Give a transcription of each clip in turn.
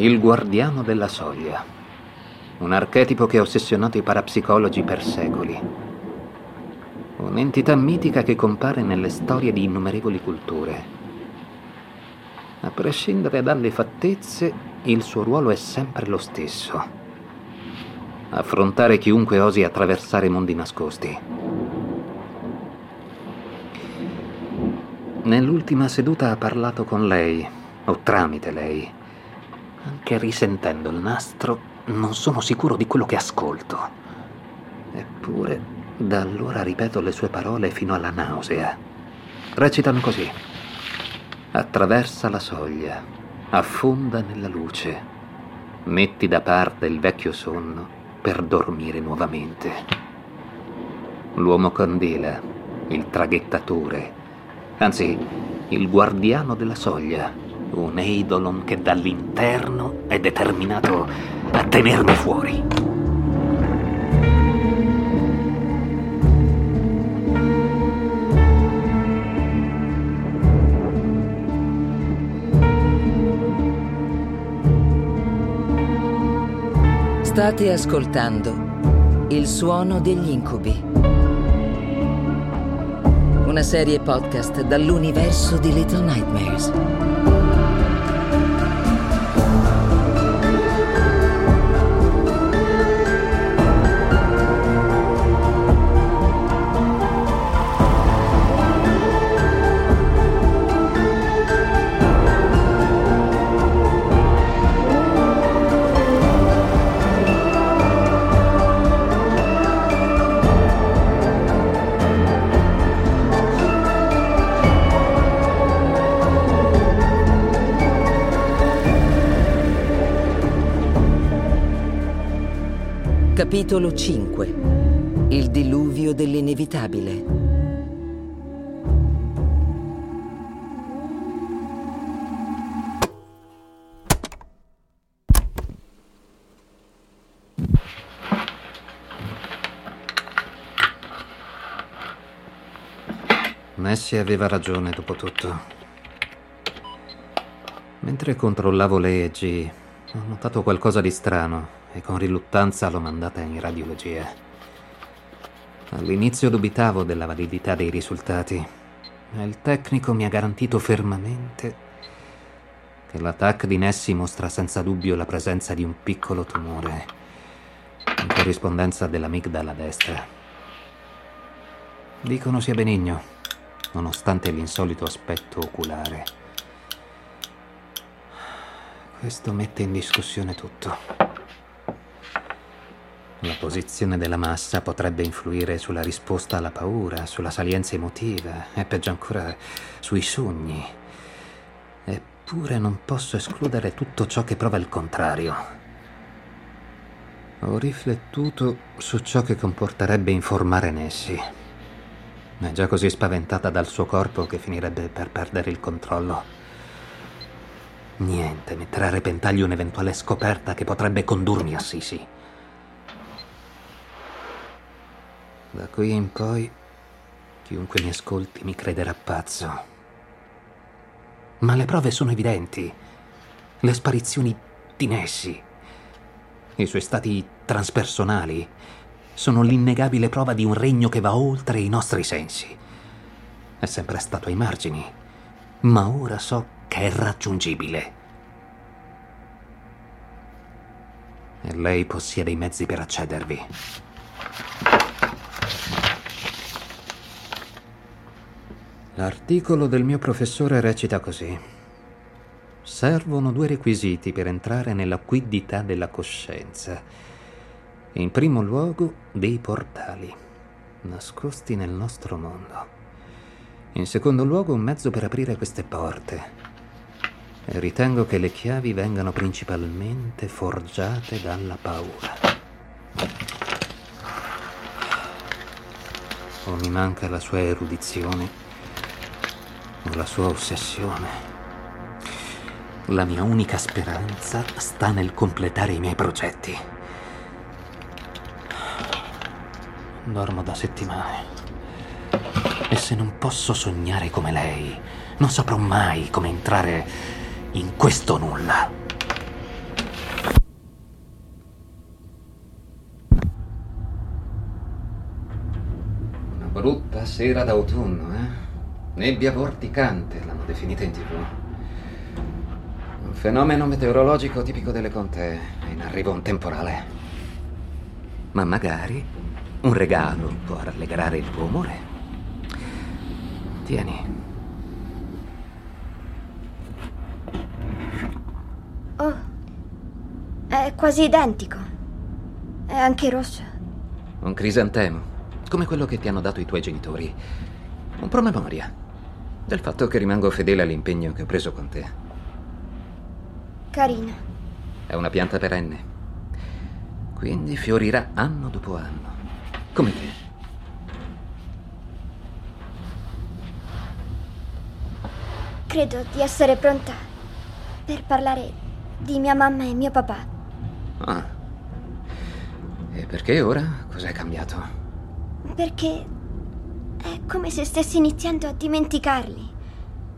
Il guardiano della soglia. Un archetipo che ha ossessionato i parapsicologi per secoli. Un'entità mitica che compare nelle storie di innumerevoli culture. A prescindere dalle fattezze, il suo ruolo è sempre lo stesso. Affrontare chiunque osi attraversare mondi nascosti. Nell'ultima seduta ha parlato con lei, o tramite lei. Anche risentendo il nastro, non sono sicuro di quello che ascolto. Eppure, da allora ripeto le sue parole fino alla nausea. Recitano così. Attraversa la soglia, affonda nella luce, metti da parte il vecchio sonno per dormire nuovamente. L'uomo candela, il traghettatore, anzi, il guardiano della soglia un Eidolon che dall'interno è determinato a tenermi fuori. State ascoltando Il suono degli incubi. Una serie podcast dall'universo di Little Nightmares. Capitolo 5 Il diluvio dell'inevitabile. Messi aveva ragione dopo tutto. Mentre controllavo lei e G, ho notato qualcosa di strano e con riluttanza l'ho mandata in radiologia. All'inizio dubitavo della validità dei risultati, ma il tecnico mi ha garantito fermamente che l'attacco di Nessi mostra senza dubbio la presenza di un piccolo tumore in corrispondenza dell'amigdala destra. Dicono sia benigno, nonostante l'insolito aspetto oculare. Questo mette in discussione tutto. La posizione della massa potrebbe influire sulla risposta alla paura, sulla salienza emotiva e peggio ancora sui sogni. Eppure non posso escludere tutto ciò che prova il contrario. Ho riflettuto su ciò che comporterebbe informare Nessie. È già così spaventata dal suo corpo che finirebbe per perdere il controllo. Niente metterà a repentaglio un'eventuale scoperta che potrebbe condurmi a Sisi. Da qui in poi, chiunque mi ascolti mi crederà pazzo. Ma le prove sono evidenti. Le sparizioni di Nessi, i suoi stati transpersonali, sono l'innegabile prova di un regno che va oltre i nostri sensi. È sempre stato ai margini, ma ora so che è raggiungibile. E lei possiede i mezzi per accedervi. L'articolo del mio professore recita così. Servono due requisiti per entrare nella quiddità della coscienza. In primo luogo, dei portali, nascosti nel nostro mondo. In secondo luogo, un mezzo per aprire queste porte. E ritengo che le chiavi vengano principalmente forgiate dalla paura. O mi manca la sua erudizione per la sua ossessione. La mia unica speranza sta nel completare i miei progetti. Dormo da settimane. E se non posso sognare come lei, non saprò mai come entrare in questo nulla. Una brutta sera d'autunno, eh? Nebbia vorticante, l'hanno definita in tv. Un fenomeno meteorologico tipico delle contee. È in arrivo un temporale. Ma magari un regalo può rallegrare il tuo umore. Tieni. Oh, è quasi identico. È anche rosso. Un crisantemo, come quello che ti hanno dato i tuoi genitori. Un promemoria del fatto che rimango fedele all'impegno che ho preso con te. Carina. È una pianta perenne. Quindi fiorirà anno dopo anno. Come te. Credo di essere pronta per parlare di mia mamma e mio papà. Ah. E perché ora? Cos'è cambiato? Perché è come se stessi iniziando a dimenticarli.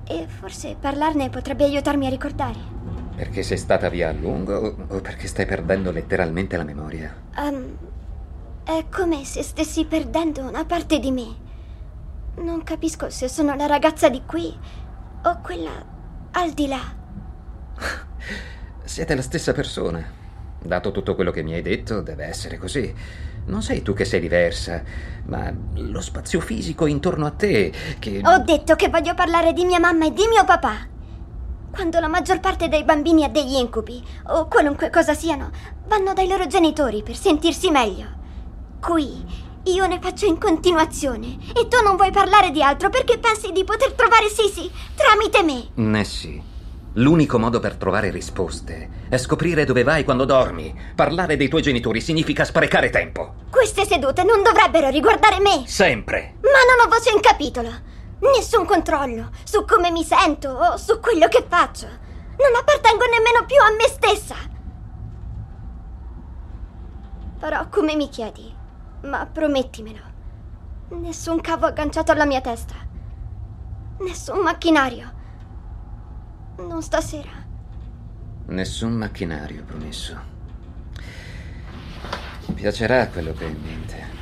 E forse parlarne potrebbe aiutarmi a ricordare. Perché sei stata via a lungo o perché stai perdendo letteralmente la memoria? Um, è come se stessi perdendo una parte di me. Non capisco se sono la ragazza di qui o quella al di là. Siete la stessa persona. Dato tutto quello che mi hai detto, deve essere così. Non sei tu che sei diversa, ma lo spazio fisico intorno a te che... Ho detto che voglio parlare di mia mamma e di mio papà. Quando la maggior parte dei bambini ha degli incubi, o qualunque cosa siano, vanno dai loro genitori per sentirsi meglio. Qui io ne faccio in continuazione e tu non vuoi parlare di altro perché pensi di poter trovare Sisi tramite me. Nessi. L'unico modo per trovare risposte è scoprire dove vai quando dormi. Parlare dei tuoi genitori significa sprecare tempo. Queste sedute non dovrebbero riguardare me. Sempre. Ma non ho voce in capitolo. Nessun controllo su come mi sento o su quello che faccio. Non appartengo nemmeno più a me stessa. Farò come mi chiedi, ma promettimelo. Nessun cavo agganciato alla mia testa. Nessun macchinario non stasera. Nessun macchinario, promesso. Mi piacerà quello che hai in mente.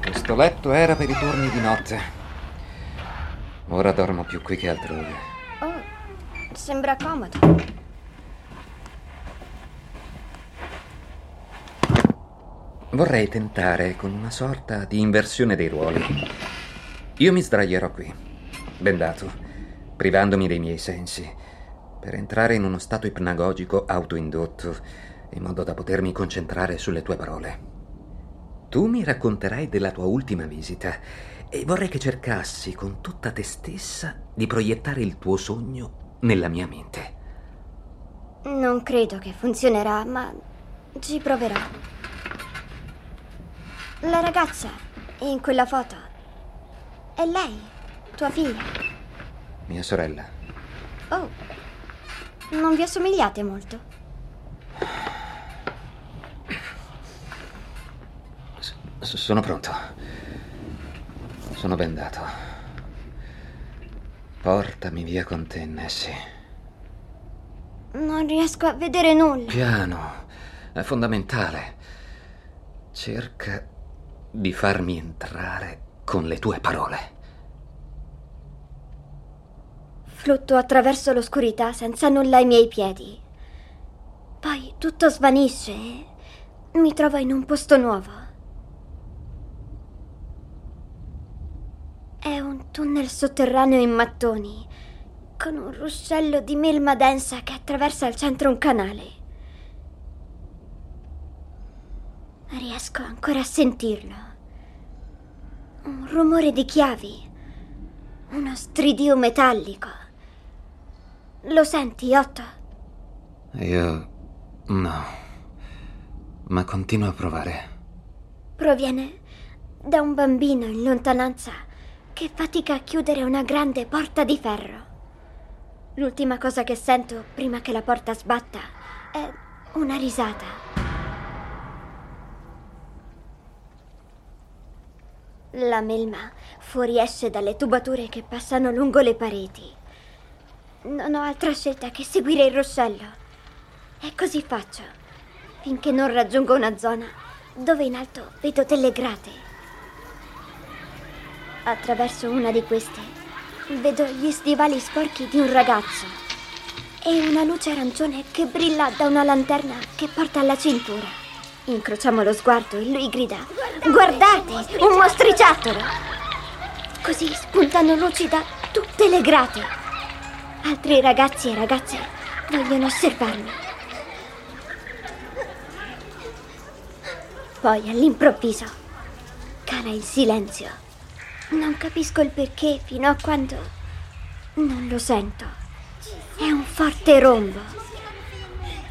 Questo letto era per i turni di notte. Ora dormo più qui che altrove. Oh, sembra comodo. Vorrei tentare con una sorta di inversione dei ruoli. Io mi sdraierò qui, bendato, privandomi dei miei sensi, per entrare in uno stato ipnagogico autoindotto, in modo da potermi concentrare sulle tue parole. Tu mi racconterai della tua ultima visita e vorrei che cercassi con tutta te stessa di proiettare il tuo sogno nella mia mente. Non credo che funzionerà, ma ci proverò. La ragazza in quella foto è lei, tua figlia. Mia sorella. Oh, non vi assomigliate molto. S- sono pronto. Sono bendato. Portami via con te, Nessie. Non riesco a vedere nulla. Piano, è fondamentale. Cerca di farmi entrare con le tue parole. Flutto attraverso l'oscurità senza nulla ai miei piedi. Poi tutto svanisce e mi trovo in un posto nuovo. È un tunnel sotterraneo in mattoni, con un ruscello di melma densa che attraversa al centro un canale. Riesco ancora a sentirlo. Un rumore di chiavi. Uno stridio metallico. Lo senti, Otto? Io... no. Ma continuo a provare. Proviene da un bambino in lontananza che fatica a chiudere una grande porta di ferro. L'ultima cosa che sento prima che la porta sbatta è una risata. La melma fuoriesce dalle tubature che passano lungo le pareti. Non ho altra scelta che seguire il ruscello. E così faccio. finché non raggiungo una zona dove in alto vedo delle grate. Attraverso una di queste vedo gli stivali sporchi di un ragazzo e una luce arancione che brilla da una lanterna che porta alla cintura. Incrociamo lo sguardo e lui grida: Guardate, un mostriciattolo! Così spuntano luci da tutte le grate. Altri ragazzi e ragazze vogliono osservarmi. Poi all'improvviso cala il silenzio. Non capisco il perché fino a quando non lo sento. È un forte rombo.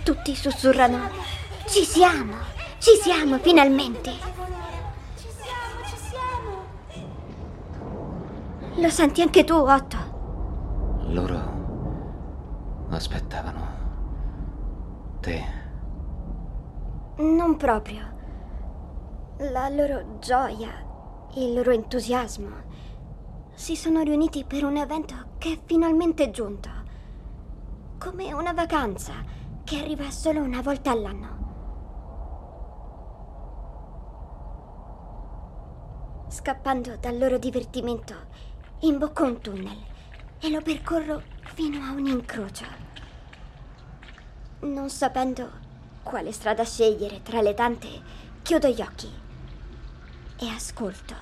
Tutti sussurrano: Ci siamo! Ci siamo finalmente! Lo senti anche tu, Otto? Loro aspettavano te. Non proprio. La loro gioia, il loro entusiasmo si sono riuniti per un evento che è finalmente giunto. Come una vacanza che arriva solo una volta all'anno. Scappando dal loro divertimento, imbocco un tunnel e lo percorro fino a un incrocio. Non sapendo quale strada scegliere tra le tante, chiudo gli occhi e ascolto.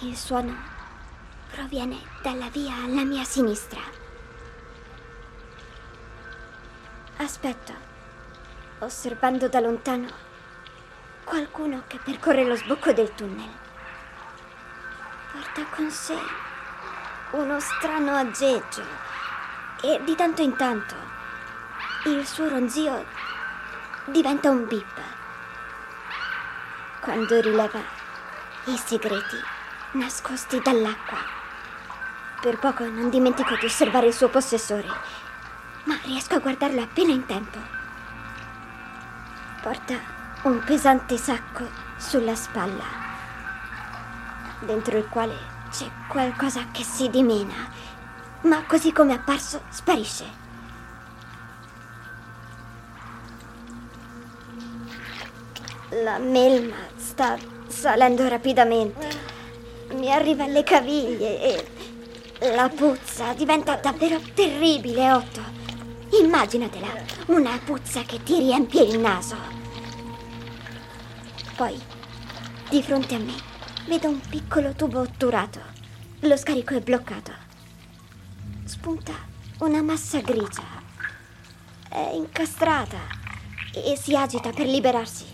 Il suono proviene dalla via alla mia sinistra. Aspetto, osservando da lontano qualcuno che percorre lo sbocco del tunnel porta con sé uno strano aggeggio e di tanto in tanto il suo ronzio diventa un bip. Quando rileva i segreti nascosti dall'acqua. Per poco non dimentico di osservare il suo possessore, ma riesco a guardarlo appena in tempo. Porta un pesante sacco sulla spalla dentro il quale c'è qualcosa che si dimena, ma così come è apparso sparisce. La melma sta salendo rapidamente. Mi arriva alle caviglie e la puzza diventa davvero terribile, Otto. Immaginatela, una puzza che ti riempie il naso. Poi, di fronte a me, Vedo un piccolo tubo otturato. Lo scarico è bloccato. Spunta una massa grigia. È incastrata e si agita per liberarsi.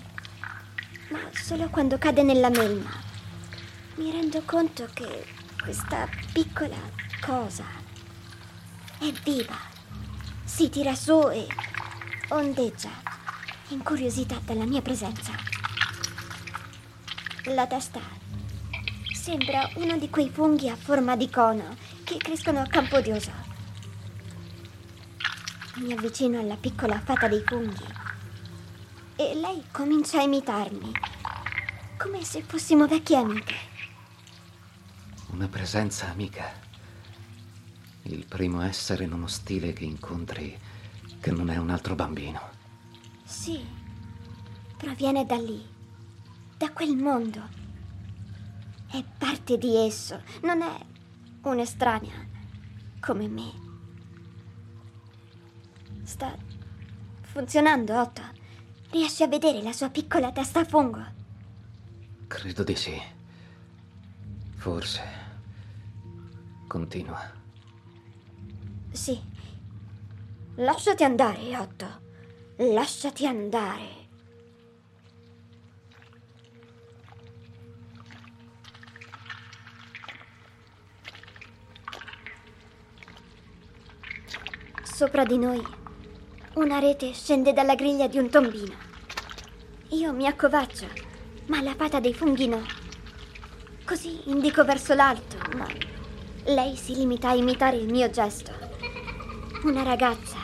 Ma solo quando cade nella melma mi rendo conto che questa piccola cosa è viva. Si tira su e ondeggia, incuriosita dalla mia presenza. La testa Sembra uno di quei funghi a forma di cono che crescono a Campodioso. Mi avvicino alla piccola fata dei funghi e lei comincia a imitarmi, come se fossimo vecchie amiche. Una presenza amica. Il primo essere in uno stile che incontri che non è un altro bambino. Sì, proviene da lì, da quel mondo è parte di esso, non è un'estranea come me. Sta funzionando, Otto. Riesci a vedere la sua piccola testa a fungo? Credo di sì. Forse. Continua. Sì. Lasciati andare, Otto. Lasciati andare. Sopra di noi una rete scende dalla griglia di un tombino. Io mi accovaccio, ma la fata dei funghi no. Così indico verso l'alto, ma lei si limita a imitare il mio gesto. Una ragazza,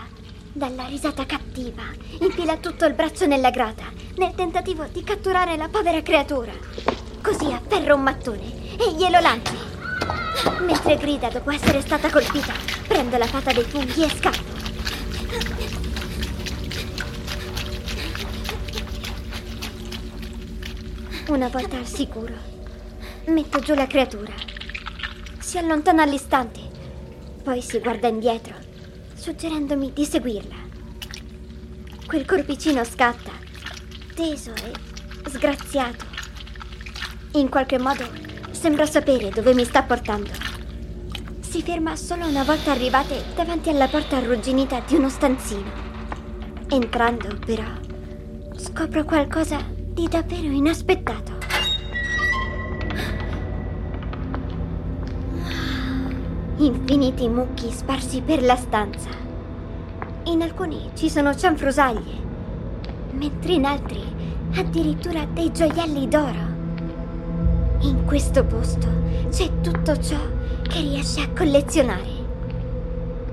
dalla risata cattiva, infila tutto il braccio nella grata nel tentativo di catturare la povera creatura. Così afferra un mattone e glielo lancia. Mentre grida dopo essere stata colpita, prendo la fata dei funghi e scappo. Una volta al sicuro, metto giù la creatura. Si allontana all'istante, poi si guarda indietro suggerendomi di seguirla. Quel corpicino scatta, teso e sgraziato. In qualche modo sembra sapere dove mi sta portando. Si ferma solo una volta arrivate davanti alla porta arrugginita di uno stanzino. Entrando, però, scopro qualcosa di davvero inaspettato. Infiniti mucchi sparsi per la stanza. In alcuni ci sono cianfrusaglie, mentre in altri addirittura dei gioielli d'oro. In questo posto c'è tutto ciò che riesce a collezionare.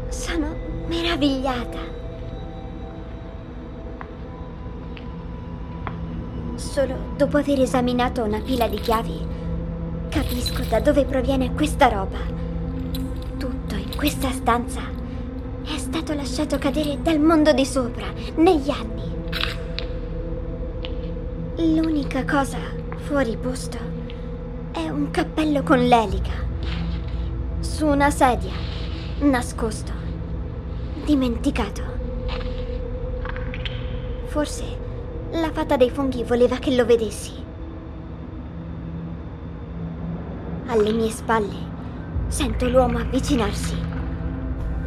Sono meravigliata. Solo dopo aver esaminato una pila di chiavi, capisco da dove proviene questa roba. Questa stanza è stato lasciato cadere dal mondo di sopra negli anni. L'unica cosa fuori posto è un cappello con l'elica. Su una sedia, nascosto, dimenticato. Forse la fata dei funghi voleva che lo vedessi. Alle mie spalle sento l'uomo avvicinarsi.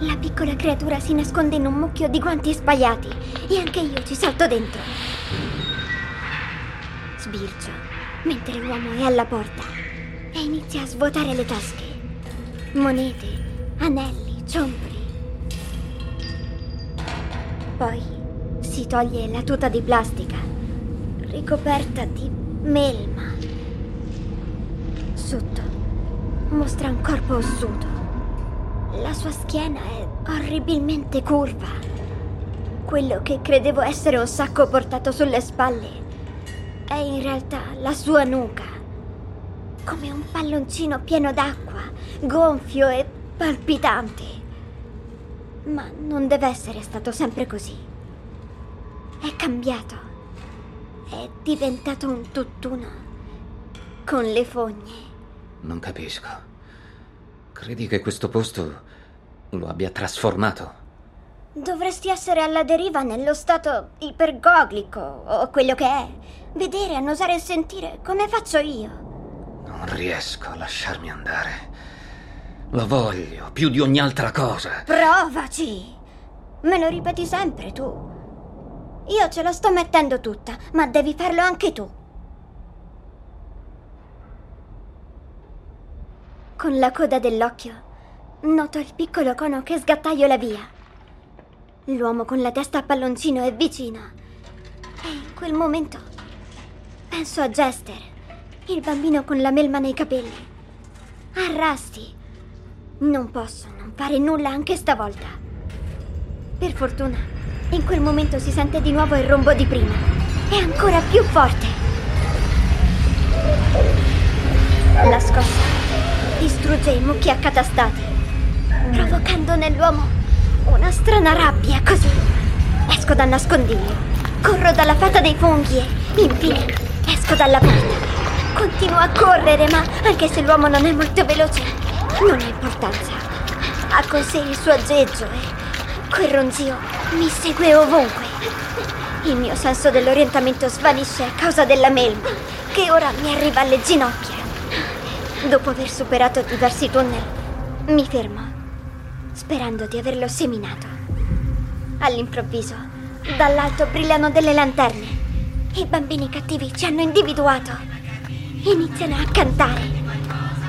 La piccola creatura si nasconde in un mucchio di guanti sbagliati e anche io ci salto dentro. Sbircio mentre l'uomo è alla porta e inizia a svuotare le tasche. Monete, anelli, ciontoli. Poi si toglie la tuta di plastica, ricoperta di melma. Sotto mostra un corpo ossuto. La sua schiena è orribilmente curva. Quello che credevo essere un sacco portato sulle spalle è in realtà la sua nuca. Come un palloncino pieno d'acqua, gonfio e palpitante. Ma non deve essere stato sempre così. È cambiato. È diventato un tutt'uno con le fogne. Non capisco. Credi che questo posto lo abbia trasformato? Dovresti essere alla deriva nello stato ipergoglico o quello che è. Vedere, annusare e sentire come faccio io. Non riesco a lasciarmi andare. Lo voglio più di ogni altra cosa. Provaci! Me lo ripeti sempre tu. Io ce la sto mettendo tutta, ma devi farlo anche tu. Con la coda dell'occhio noto il piccolo cono che sgattaiola via. L'uomo con la testa a palloncino è vicino. E in quel momento penso a Jester, il bambino con la melma nei capelli. A. Non posso non fare nulla anche stavolta. Per fortuna, in quel momento si sente di nuovo il rombo di prima. E ancora più forte. La scossa distrugge i mucchi accatastati, provocando nell'uomo una strana rabbia così. Esco dal nascondiglio, corro dalla fata dei funghi e, infine, esco dalla porta. Continuo a correre, ma anche se l'uomo non è molto veloce, non ha importanza. Ha con sé il suo aggeggio e quel ronzio mi segue ovunque. Il mio senso dell'orientamento svanisce a causa della melma, che ora mi arriva alle ginocchia. Dopo aver superato diversi tunnel, mi fermo sperando di averlo seminato. All'improvviso, dall'alto brillano delle lanterne. I bambini cattivi ci hanno individuato. Iniziano a cantare.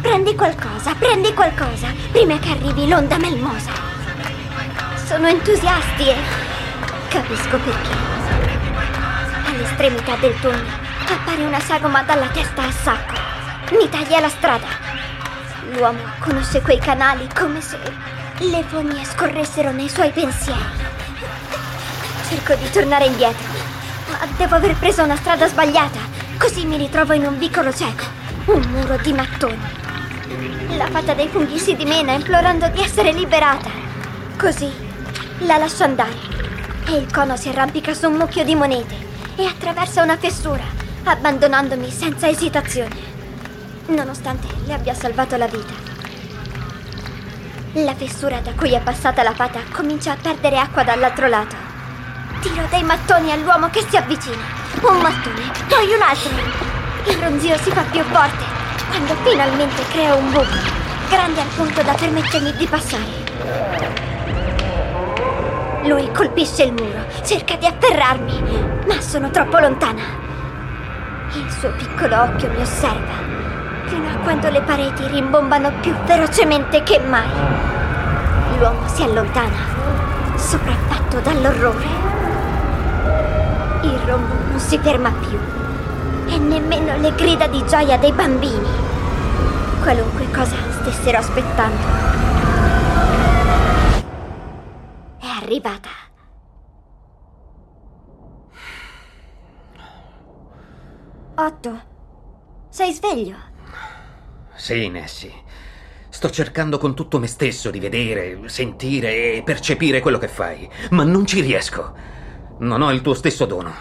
Prendi qualcosa, prendi qualcosa, prima che arrivi l'onda melmosa. Sono entusiasti e capisco perché. All'estremità del tunnel appare una sagoma dalla testa a sacco. Mi taglia la strada. L'uomo conosce quei canali come se le fogne scorressero nei suoi pensieri. Cerco di tornare indietro, ma devo aver preso una strada sbagliata, così mi ritrovo in un vicolo cieco, un muro di mattoni. La fata dei funghi si dimena implorando di essere liberata. Così la lascio andare e il cono si arrampica su un mucchio di monete e attraversa una fessura, abbandonandomi senza esitazione, nonostante le abbia salvato la vita. La fessura da cui è passata la pata comincia a perdere acqua dall'altro lato. Tiro dei mattoni all'uomo che si avvicina. Un mattone, poi un altro. Il ronzio si fa più forte quando finalmente creo un buco, grande al punto da permettermi di passare. Lui colpisce il muro, cerca di afferrarmi, ma sono troppo lontana. Il suo piccolo occhio mi osserva, fino a quando le pareti rimbombano più velocemente che mai. L'uomo si allontana, sopraffatto dall'orrore. Il rombo non si ferma più, e nemmeno le grida di gioia dei bambini. Qualunque cosa stessero aspettando. arrivata. Otto, sei sveglio? Sì, Nessie. Sto cercando con tutto me stesso di vedere, sentire e percepire quello che fai, ma non ci riesco. Non ho il tuo stesso dono.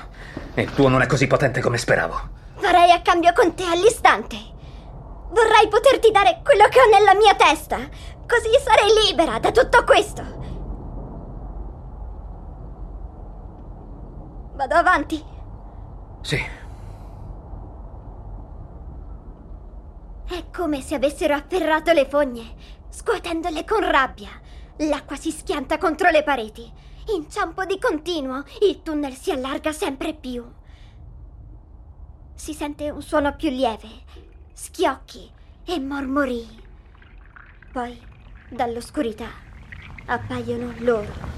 E il tuo non è così potente come speravo. Farei a cambio con te all'istante. Vorrei poterti dare quello che ho nella mia testa. Così sarei libera da tutto questo. Vado avanti? Sì. È come se avessero afferrato le fogne, scuotendole con rabbia. L'acqua si schianta contro le pareti. Inciampo di continuo, il tunnel si allarga sempre più. Si sente un suono più lieve, schiocchi e mormorii. Poi, dall'oscurità, appaiono loro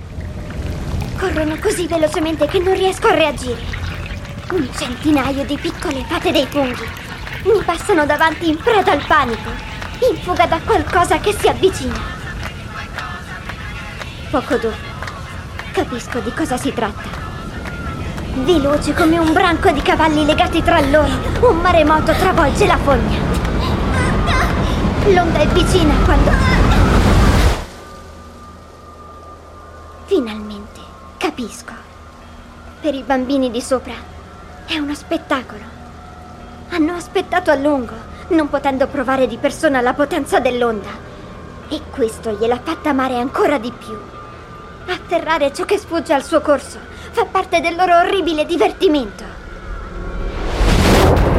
Corrono così velocemente che non riesco a reagire. Un centinaio di piccole fate dei funghi mi passano davanti in preda al panico, in fuga da qualcosa che si avvicina. Poco dopo capisco di cosa si tratta. Veloce come un branco di cavalli legati tra loro, un maremoto travolge la fogna. L'onda è vicina quando... Finalmente Capisco. Per i bambini di sopra è uno spettacolo. Hanno aspettato a lungo, non potendo provare di persona la potenza dell'onda. E questo gliel'ha fatta amare ancora di più. Atterrare ciò che sfugge al suo corso fa parte del loro orribile divertimento.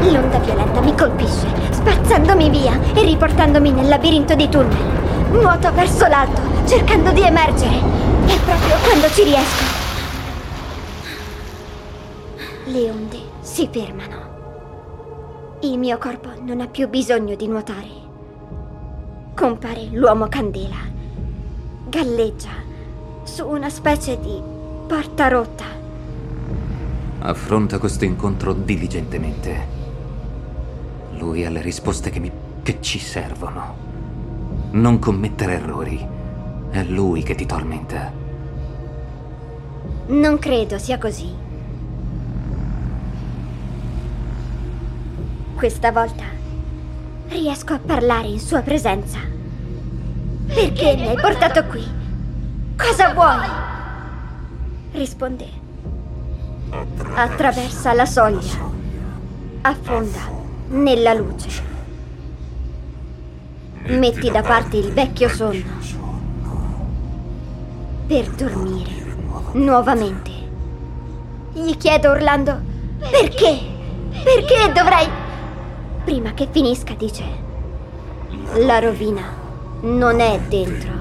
L'onda violenta mi colpisce, spazzandomi via e riportandomi nel labirinto di tunnel. Nuoto verso l'alto, cercando di emergere. E proprio quando ci riesco, le onde si fermano. Il mio corpo non ha più bisogno di nuotare. Compare l'uomo candela. Galleggia su una specie di porta rotta. Affronta questo incontro diligentemente. Lui ha le risposte che, mi, che ci servono. Non commettere errori. È lui che ti tormenta. Non credo sia così. Questa volta riesco a parlare in sua presenza. Perché mi hai portato qui? Cosa vuoi? Risponde. Attraversa la soglia. Affonda nella luce. Metti da parte il vecchio sonno. Per dormire nuovamente. Gli chiedo urlando: Perché? Perché dovrei prima che finisca, dice. La rovina non è dentro,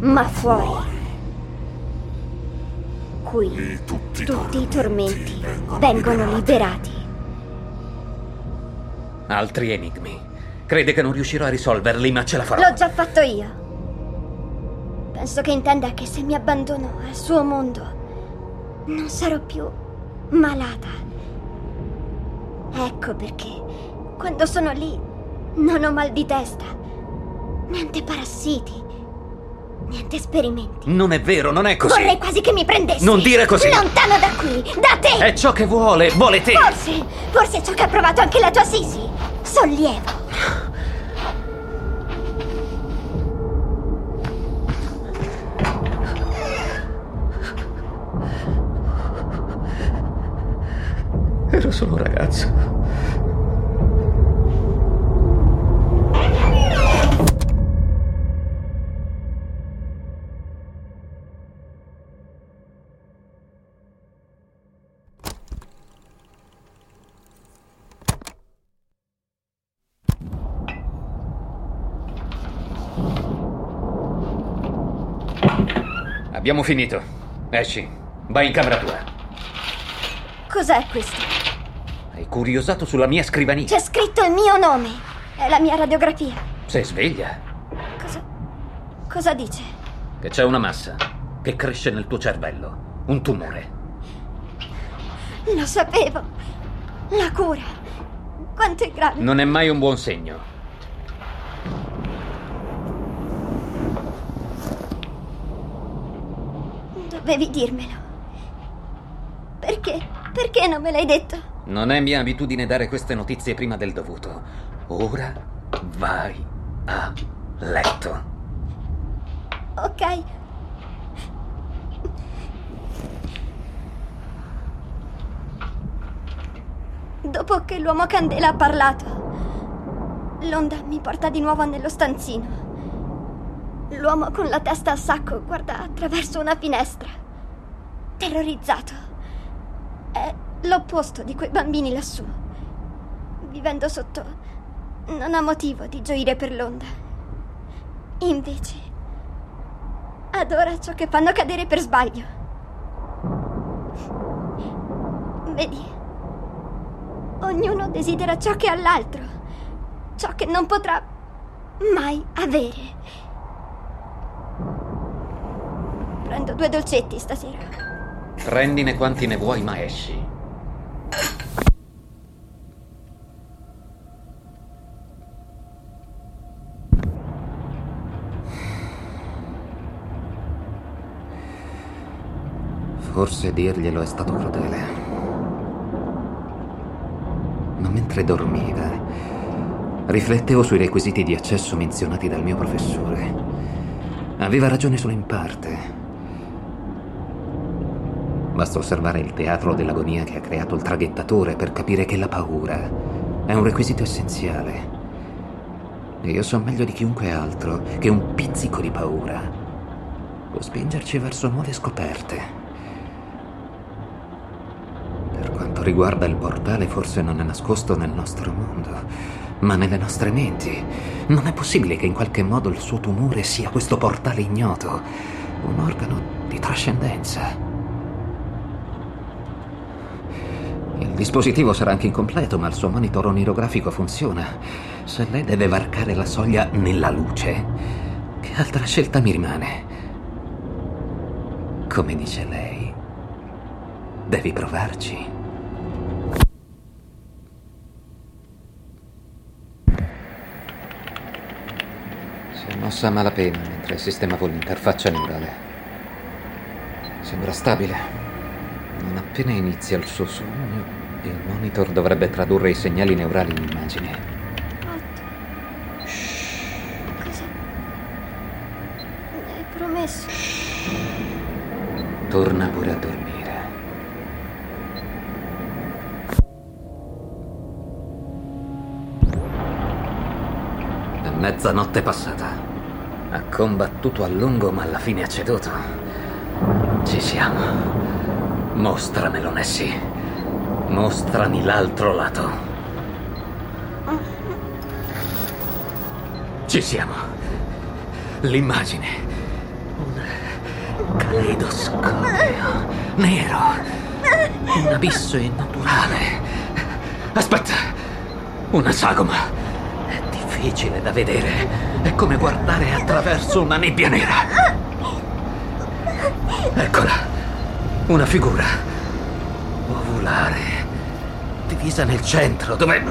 ma fuori. Qui tutti i tormenti vengono liberati. Altri enigmi. Crede che non riuscirò a risolverli, ma ce la farò. L'ho già fatto io. Penso che intenda che se mi abbandono al suo mondo, non sarò più malata. Ecco perché quando sono lì non ho mal di testa. Niente parassiti. Niente esperimenti. Non è vero, non è così. Vorrei quasi che mi prendessi. Non dire così. Lontano da qui, da te. È ciò che vuole, vuole te. Forse, forse è ciò che ha provato anche la tua Sisi. Sollievo. Ero solo un ragazzo. Abbiamo finito. Esci. Vai in camera tua. Cos'è questo? Hai curiosato sulla mia scrivania. C'è scritto il mio nome. È la mia radiografia. Sei sveglia? Cosa. Cosa dice? Che c'è una massa che cresce nel tuo cervello. Un tumore. Lo sapevo. La cura. Quanto è grave. Non è mai un buon segno. Dovevi dirmelo. Perché? Perché non me l'hai detto? Non è mia abitudine dare queste notizie prima del dovuto. Ora vai a letto. Ok. Dopo che l'uomo candela ha parlato, l'onda mi porta di nuovo nello stanzino. L'uomo con la testa a sacco guarda attraverso una finestra, terrorizzato. È l'opposto di quei bambini lassù. Vivendo sotto, non ha motivo di gioire per l'onda. Invece, adora ciò che fanno cadere per sbaglio. Vedi, ognuno desidera ciò che ha l'altro, ciò che non potrà mai avere. Prendo due dolcetti stasera. Prendine quanti ne vuoi, ma esci. Forse dirglielo è stato crudele. Ma mentre dormiva, riflettevo sui requisiti di accesso menzionati dal mio professore. Aveva ragione solo in parte. Basta osservare il teatro dell'agonia che ha creato il traghettatore per capire che la paura è un requisito essenziale. E io so meglio di chiunque altro che un pizzico di paura può spingerci verso nuove scoperte. Per quanto riguarda il portale, forse non è nascosto nel nostro mondo, ma nelle nostre menti. Non è possibile che in qualche modo il suo tumore sia questo portale ignoto, un organo di trascendenza. Dispositivo sarà anche incompleto, ma il suo monitor onirografico funziona. Se lei deve varcare la soglia nella luce, che altra scelta mi rimane? Come dice lei, devi provarci. Si è mossa a malapena mentre sistemavo l'interfaccia neurale. Sembra stabile. Non appena inizia il suo sogno, il monitor dovrebbe tradurre i segnali neurali in immagini. Otto. Cosa? Mi hai promesso? Torna pure a dormire. È mezzanotte passata. Ha combattuto a lungo, ma alla fine ha ceduto. Ci siamo. Mostramelo, Nessie. Mostrami l'altro lato. Ci siamo. L'immagine. Un caleidoscopio. Nero. Un abisso innaturale. Aspetta. Una sagoma. È difficile da vedere. È come guardare attraverso una nebbia nera. Eccola. Una figura ovulare, divisa nel centro, dove...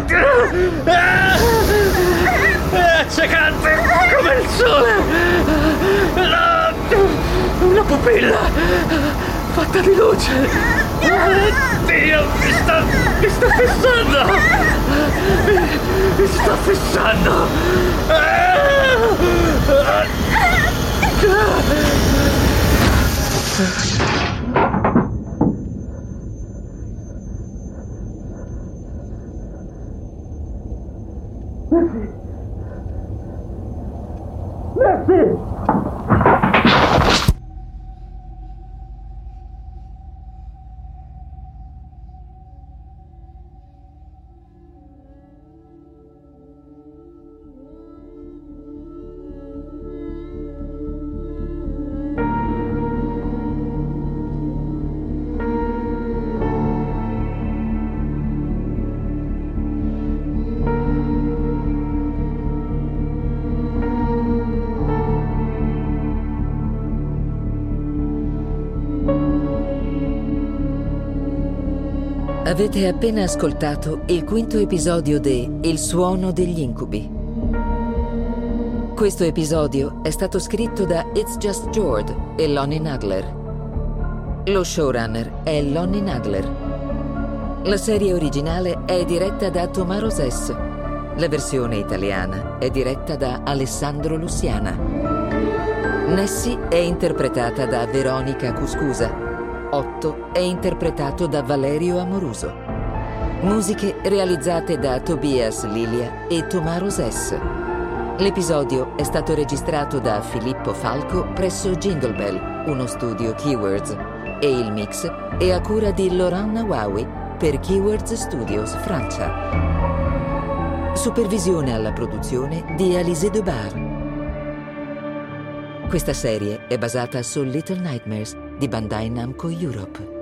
È accecante come il sole! Una pupilla fatta di luce! Dio, mi sta... mi sta fissando! Mi, mi sta fissando! Mrs. Avete appena ascoltato il quinto episodio di Il suono degli incubi. Questo episodio è stato scritto da It's Just Jord e Lonnie Nadler. Lo showrunner è Lonnie Nadler. La serie originale è diretta da Tomaro Sess. La versione italiana è diretta da Alessandro Luciana. Nessie è interpretata da Veronica Cuscusa. Otto è interpretato da Valerio Amoruso. Musiche realizzate da Tobias Lilia e Tomaro Sess. L'episodio è stato registrato da Filippo Falco presso Jingle Bell, uno studio Keywords, e il mix è a cura di Laurent Nawawi per Keywords Studios Francia. Supervisione alla produzione di Alizé Debar. Questa serie è basata su Little Nightmares di Bandai Namco Europe.